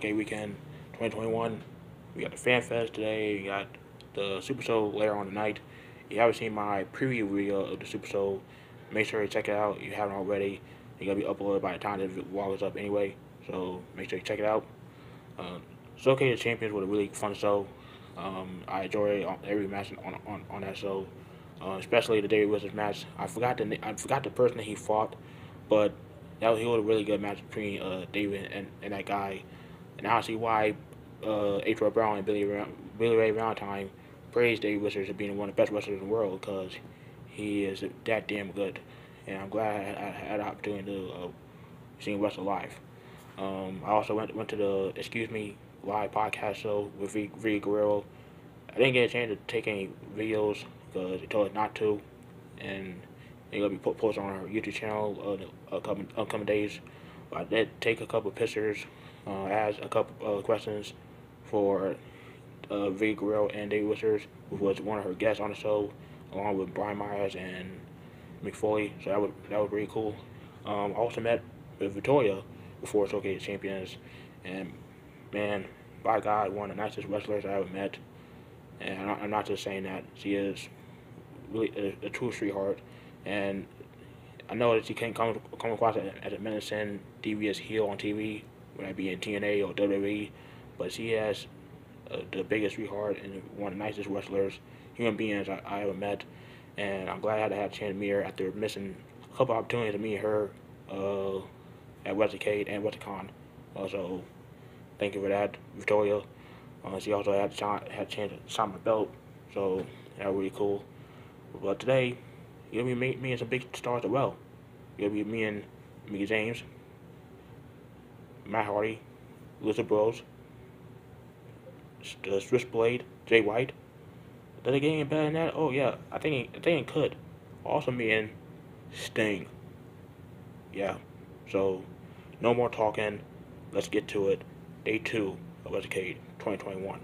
day two of Weekend 2021. We got the Fan Fest today. We got the Super Show later on tonight. If you haven't seen my preview video of the Super Show, make sure you check it out. If you haven't already, it's gonna be uploaded by the time the vlog is up anyway. So make sure you check it out. Uh, Showcase of Champions was a really fun show. Um, I enjoyed every match on on, on that show, uh, especially the Davey Richards match. I forgot the I forgot the person that he fought, but that was, he was a really good match between uh, David and, and that guy. And I see why uh, H.R. Brown and Billy Billy Ray Valentine praised Davey Richards as being one of the best wrestlers in the world because he is that damn good. And I'm glad I, I had the opportunity to uh, see him wrestle live. Um, I also went went to the Excuse Me live podcast show with V, v Guerrero. I didn't get a chance to take any videos because he told us not to, and they're gonna be put, posted on our YouTube channel uh, the upcoming, upcoming days. But I did take a couple pictures, uh, asked a couple of questions for uh, V Guerrero and Davey Richards, who was one of her guests on the show, along with Brian Myers and Mick Foley. So that was that was really cool. Um, I also met with Victoria before Showcase Champions, and man, by God, one of the nicest wrestlers I ever met. And I'm not just saying that. She is really a, a true sweetheart. And I know that she can't come, come across as a menacing, devious heel on TV, whether it be in TNA or WWE, but she has uh, the biggest sweetheart and one of the nicest wrestlers, human beings I, I ever met. And I'm glad I had to meet her after missing a couple opportunities to meet her uh, at WrestleCade and WrestleCon. Uh, so thank you for that, Victoria. Uh, she also had had a chance to sign my belt, so that was really cool. But today, gonna be me, me and some big stars as well. Gonna be me and Mickie James, Matt Hardy, Lizard Bros, the Switchblade, Jay White. Does it get any better than that? Oh yeah, I think I think it could. Also and Sting. Yeah, so no more talking. Let's get to it day two of Educate 2021.